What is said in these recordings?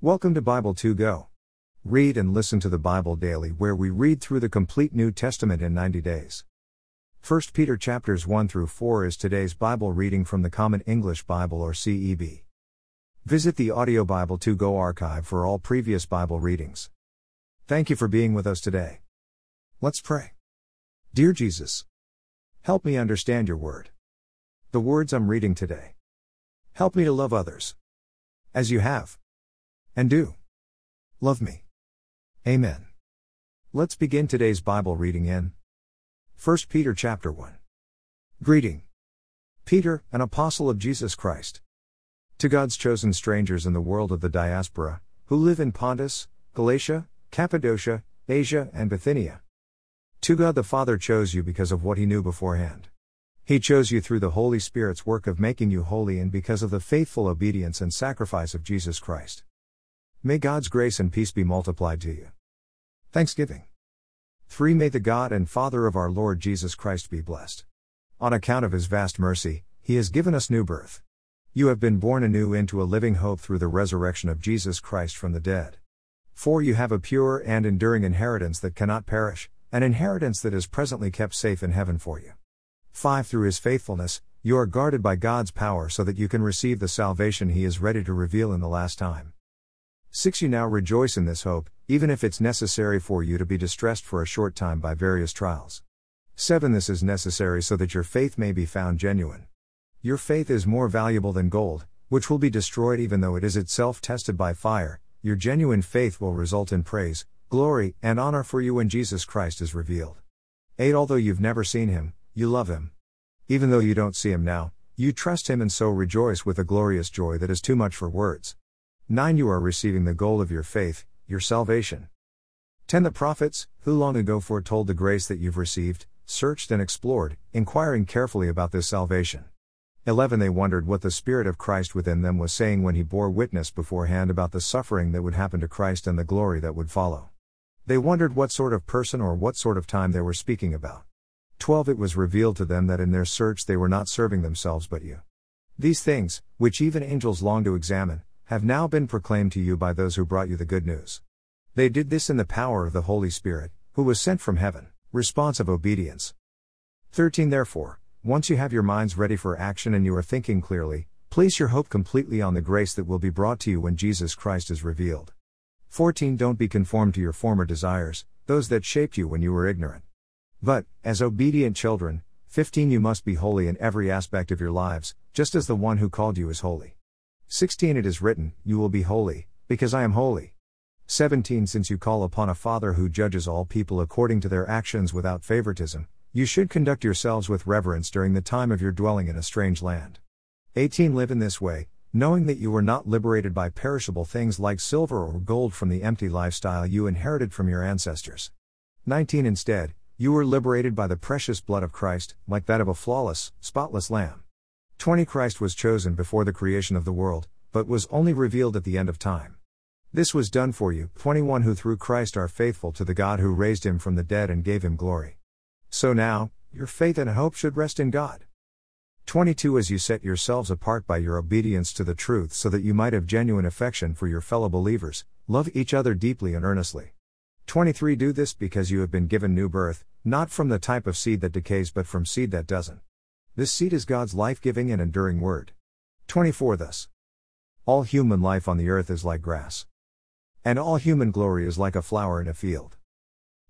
Welcome to Bible 2 Go. Read and listen to the Bible daily where we read through the complete New Testament in 90 days. 1 Peter chapters 1 through 4 is today's Bible reading from the Common English Bible or CEB. Visit the Audio Bible 2 Go archive for all previous Bible readings. Thank you for being with us today. Let's pray. Dear Jesus, help me understand your word. The words I'm reading today. Help me to love others. As you have. And do. Love me. Amen. Let's begin today's Bible reading in 1 Peter chapter 1. Greeting. Peter, an apostle of Jesus Christ. To God's chosen strangers in the world of the diaspora, who live in Pontus, Galatia, Cappadocia, Asia, and Bithynia. To God the Father chose you because of what he knew beforehand. He chose you through the Holy Spirit's work of making you holy and because of the faithful obedience and sacrifice of Jesus Christ. May God's grace and peace be multiplied to you. Thanksgiving. 3. May the God and Father of our Lord Jesus Christ be blessed. On account of his vast mercy, he has given us new birth. You have been born anew into a living hope through the resurrection of Jesus Christ from the dead. 4. You have a pure and enduring inheritance that cannot perish, an inheritance that is presently kept safe in heaven for you. 5. Through his faithfulness, you are guarded by God's power so that you can receive the salvation he is ready to reveal in the last time. 6. You now rejoice in this hope, even if it's necessary for you to be distressed for a short time by various trials. 7. This is necessary so that your faith may be found genuine. Your faith is more valuable than gold, which will be destroyed even though it is itself tested by fire. Your genuine faith will result in praise, glory, and honor for you when Jesus Christ is revealed. 8. Although you've never seen him, you love him. Even though you don't see him now, you trust him and so rejoice with a glorious joy that is too much for words. 9. You are receiving the goal of your faith, your salvation. 10. The prophets, who long ago foretold the grace that you've received, searched and explored, inquiring carefully about this salvation. 11. They wondered what the Spirit of Christ within them was saying when he bore witness beforehand about the suffering that would happen to Christ and the glory that would follow. They wondered what sort of person or what sort of time they were speaking about. 12 It was revealed to them that in their search they were not serving themselves but you. These things, which even angels long to examine, have now been proclaimed to you by those who brought you the good news. They did this in the power of the Holy Spirit, who was sent from heaven. Response of obedience. 13 Therefore, once you have your minds ready for action and you are thinking clearly, place your hope completely on the grace that will be brought to you when Jesus Christ is revealed. 14 Don't be conformed to your former desires, those that shaped you when you were ignorant. But, as obedient children, 15 You must be holy in every aspect of your lives, just as the one who called you is holy. 16 It is written, You will be holy, because I am holy. 17 Since you call upon a Father who judges all people according to their actions without favoritism, you should conduct yourselves with reverence during the time of your dwelling in a strange land. 18 Live in this way, knowing that you were not liberated by perishable things like silver or gold from the empty lifestyle you inherited from your ancestors. 19 Instead, you were liberated by the precious blood of Christ, like that of a flawless, spotless lamb. 20 Christ was chosen before the creation of the world, but was only revealed at the end of time. This was done for you, 21 who through Christ are faithful to the God who raised him from the dead and gave him glory. So now, your faith and hope should rest in God. 22 As you set yourselves apart by your obedience to the truth so that you might have genuine affection for your fellow believers, love each other deeply and earnestly. 23 Do this because you have been given new birth, not from the type of seed that decays but from seed that doesn't. This seed is God's life giving and enduring word. 24 Thus. All human life on the earth is like grass. And all human glory is like a flower in a field.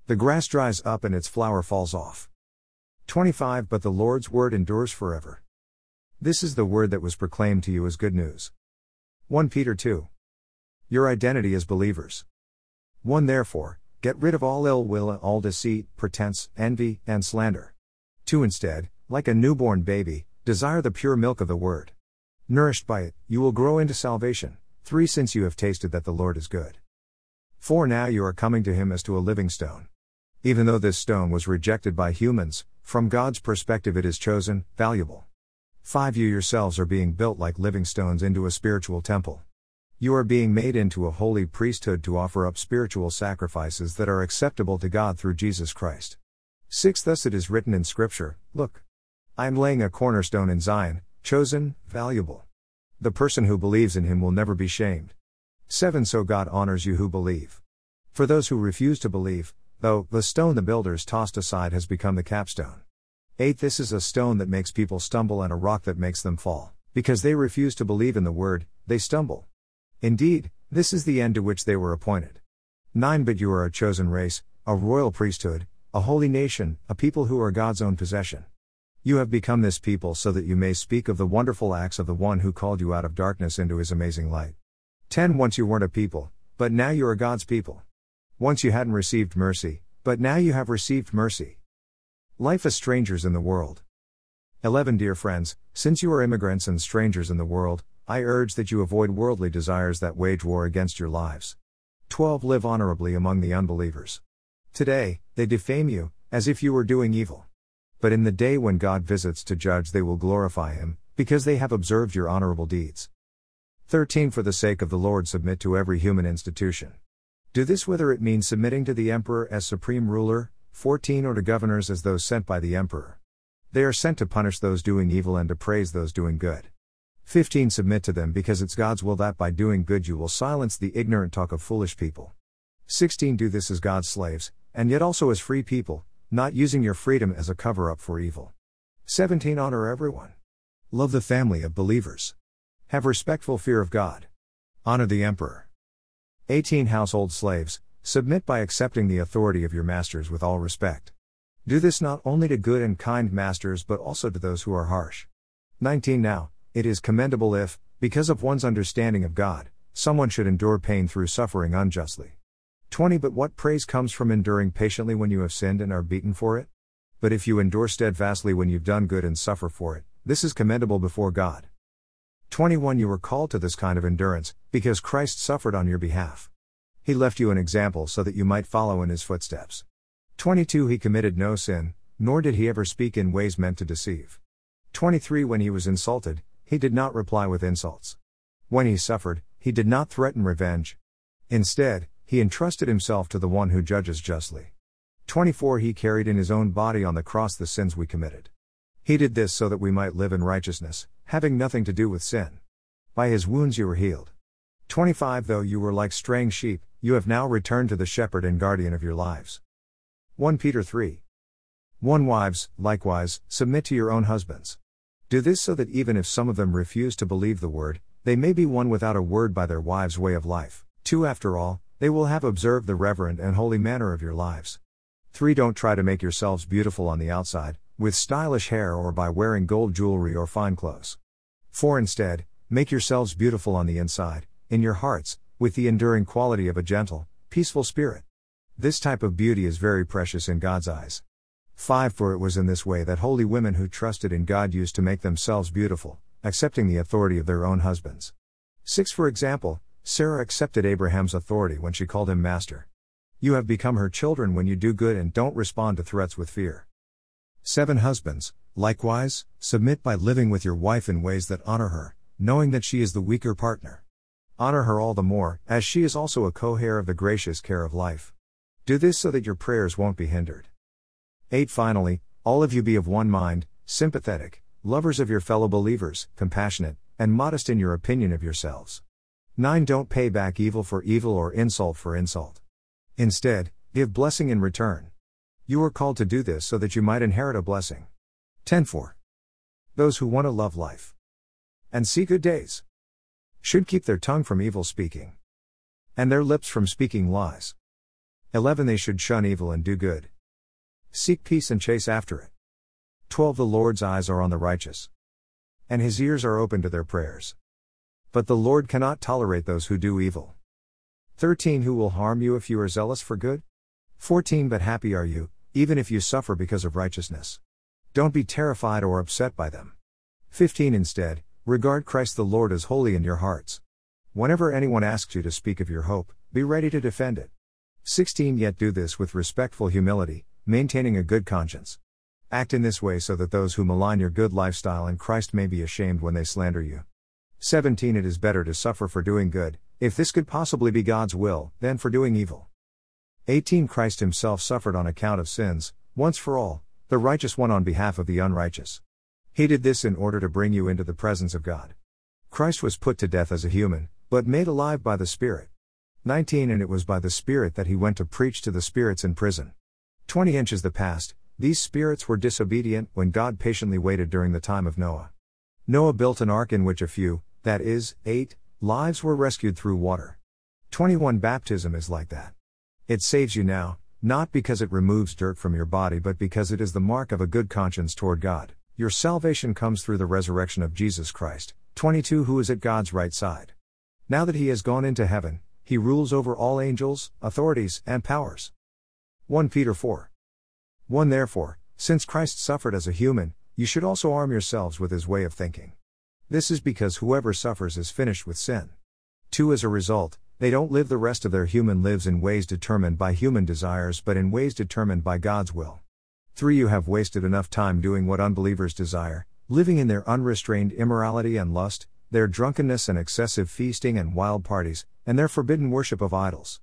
The grass dries up and its flower falls off. 25 But the Lord's word endures forever. This is the word that was proclaimed to you as good news. 1 Peter 2. Your identity as believers. 1 Therefore, Get rid of all ill will, all deceit, pretense, envy, and slander. 2. Instead, like a newborn baby, desire the pure milk of the word. Nourished by it, you will grow into salvation. 3. Since you have tasted that the Lord is good. 4. Now you are coming to him as to a living stone. Even though this stone was rejected by humans, from God's perspective it is chosen, valuable. 5. You yourselves are being built like living stones into a spiritual temple. You are being made into a holy priesthood to offer up spiritual sacrifices that are acceptable to God through Jesus Christ. 6. Thus it is written in Scripture Look, I am laying a cornerstone in Zion, chosen, valuable. The person who believes in him will never be shamed. 7 So God honors you who believe. For those who refuse to believe, though, the stone the builders tossed aside has become the capstone. 8 This is a stone that makes people stumble and a rock that makes them fall. Because they refuse to believe in the word, they stumble. Indeed, this is the end to which they were appointed. 9 But you are a chosen race, a royal priesthood, a holy nation, a people who are God's own possession. You have become this people so that you may speak of the wonderful acts of the one who called you out of darkness into his amazing light. 10 Once you weren't a people, but now you are God's people. Once you hadn't received mercy, but now you have received mercy. Life as strangers in the world. 11 Dear friends, since you are immigrants and strangers in the world, I urge that you avoid worldly desires that wage war against your lives. 12 Live honorably among the unbelievers. Today, they defame you, as if you were doing evil. But in the day when God visits to judge, they will glorify him, because they have observed your honorable deeds. 13 For the sake of the Lord, submit to every human institution. Do this whether it means submitting to the emperor as supreme ruler, 14 or to governors as those sent by the emperor. They are sent to punish those doing evil and to praise those doing good. 15 Submit to them because it's God's will that by doing good you will silence the ignorant talk of foolish people. 16 Do this as God's slaves, and yet also as free people, not using your freedom as a cover up for evil. 17 Honor everyone. Love the family of believers. Have respectful fear of God. Honor the emperor. 18 Household slaves, submit by accepting the authority of your masters with all respect. Do this not only to good and kind masters but also to those who are harsh. 19 Now, it is commendable if, because of one's understanding of God, someone should endure pain through suffering unjustly. 20 But what praise comes from enduring patiently when you have sinned and are beaten for it? But if you endure steadfastly when you've done good and suffer for it, this is commendable before God. 21 You were called to this kind of endurance, because Christ suffered on your behalf. He left you an example so that you might follow in his footsteps. 22 He committed no sin, nor did he ever speak in ways meant to deceive. 23 When he was insulted, he did not reply with insults. When he suffered, he did not threaten revenge. Instead, he entrusted himself to the one who judges justly. 24 He carried in his own body on the cross the sins we committed. He did this so that we might live in righteousness, having nothing to do with sin. By his wounds you were healed. 25 Though you were like straying sheep, you have now returned to the shepherd and guardian of your lives. 1 Peter 3. 1 Wives, likewise, submit to your own husbands. Do this so that even if some of them refuse to believe the word, they may be won without a word by their wives' way of life. 2 After all, they will have observed the reverent and holy manner of your lives. 3 Don't try to make yourselves beautiful on the outside, with stylish hair or by wearing gold jewelry or fine clothes. 4. Instead, make yourselves beautiful on the inside, in your hearts, with the enduring quality of a gentle, peaceful spirit. This type of beauty is very precious in God's eyes. 5. For it was in this way that holy women who trusted in God used to make themselves beautiful, accepting the authority of their own husbands. 6. For example, Sarah accepted Abraham's authority when she called him master. You have become her children when you do good and don't respond to threats with fear. 7 Husbands, likewise, submit by living with your wife in ways that honor her, knowing that she is the weaker partner. Honor her all the more, as she is also a co heir of the gracious care of life. Do this so that your prayers won't be hindered. 8 Finally, all of you be of one mind, sympathetic, lovers of your fellow believers, compassionate, and modest in your opinion of yourselves. 9 Don't pay back evil for evil or insult for insult. Instead, give blessing in return. You are called to do this so that you might inherit a blessing. 10 4. Those who want to love life and see good days should keep their tongue from evil speaking and their lips from speaking lies. 11 They should shun evil and do good. Seek peace and chase after it. 12 The Lord's eyes are on the righteous, and his ears are open to their prayers. But the Lord cannot tolerate those who do evil. 13 Who will harm you if you are zealous for good? 14 But happy are you, even if you suffer because of righteousness. Don't be terrified or upset by them. 15 Instead, regard Christ the Lord as holy in your hearts. Whenever anyone asks you to speak of your hope, be ready to defend it. 16 Yet do this with respectful humility, maintaining a good conscience. Act in this way so that those who malign your good lifestyle in Christ may be ashamed when they slander you. 17 It is better to suffer for doing good, if this could possibly be God's will, than for doing evil. 18 Christ himself suffered on account of sins, once for all, the righteous one on behalf of the unrighteous. He did this in order to bring you into the presence of God. Christ was put to death as a human, but made alive by the Spirit. 19 And it was by the Spirit that he went to preach to the spirits in prison. 20 inches the past, these spirits were disobedient when God patiently waited during the time of Noah. Noah built an ark in which a few, that is, eight, lives were rescued through water. 21 Baptism is like that. It saves you now, not because it removes dirt from your body, but because it is the mark of a good conscience toward God. Your salvation comes through the resurrection of Jesus Christ. 22 Who is at God's right side. Now that he has gone into heaven, he rules over all angels, authorities, and powers. 1 Peter 4. 1 Therefore, since Christ suffered as a human, you should also arm yourselves with his way of thinking. This is because whoever suffers is finished with sin. 2 As a result, they don't live the rest of their human lives in ways determined by human desires but in ways determined by God's will. 3 You have wasted enough time doing what unbelievers desire, living in their unrestrained immorality and lust, their drunkenness and excessive feasting and wild parties, and their forbidden worship of idols.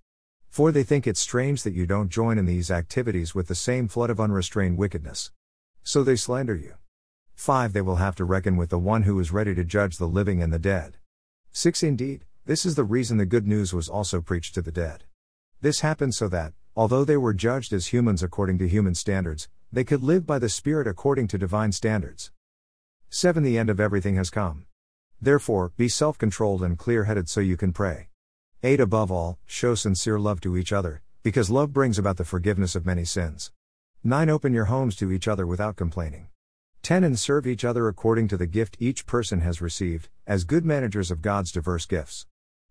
For they think it strange that you don't join in these activities with the same flood of unrestrained wickedness. So they slander you. 5. They will have to reckon with the one who is ready to judge the living and the dead. 6. Indeed, this is the reason the good news was also preached to the dead. This happened so that, although they were judged as humans according to human standards, they could live by the Spirit according to divine standards. 7. The end of everything has come. Therefore, be self controlled and clear headed so you can pray. 8. Above all, show sincere love to each other, because love brings about the forgiveness of many sins. 9. Open your homes to each other without complaining. 10. And serve each other according to the gift each person has received, as good managers of God's diverse gifts.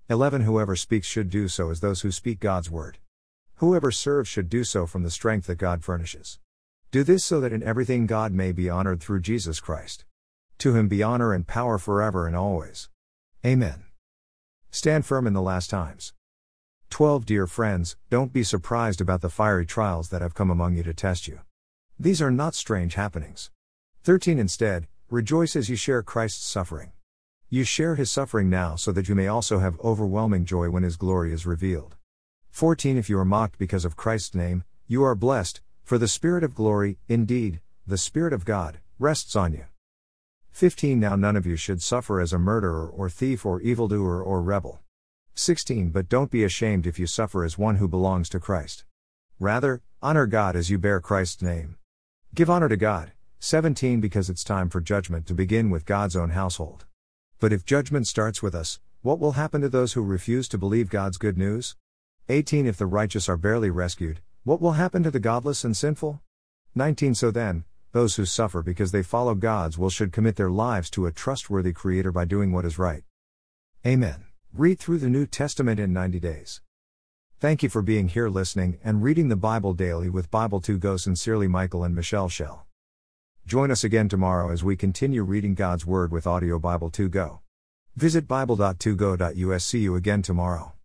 11. Whoever speaks should do so as those who speak God's word. Whoever serves should do so from the strength that God furnishes. Do this so that in everything God may be honored through Jesus Christ. To him be honor and power forever and always. Amen. Stand firm in the last times. 12 Dear friends, don't be surprised about the fiery trials that have come among you to test you. These are not strange happenings. 13 Instead, rejoice as you share Christ's suffering. You share his suffering now so that you may also have overwhelming joy when his glory is revealed. 14 If you are mocked because of Christ's name, you are blessed, for the Spirit of glory, indeed, the Spirit of God, rests on you. 15 Now none of you should suffer as a murderer or thief or evildoer or rebel. 16 But don't be ashamed if you suffer as one who belongs to Christ. Rather, honor God as you bear Christ's name. Give honor to God. 17 Because it's time for judgment to begin with God's own household. But if judgment starts with us, what will happen to those who refuse to believe God's good news? 18 If the righteous are barely rescued, what will happen to the godless and sinful? 19 So then, those who suffer because they follow God's will should commit their lives to a trustworthy Creator by doing what is right. Amen. Read through the New Testament in 90 days. Thank you for being here listening and reading the Bible daily with Bible2Go sincerely Michael and Michelle Shell. Join us again tomorrow as we continue reading God's Word with Audio Bible2Go. Visit Bible.2go.us. See you again tomorrow.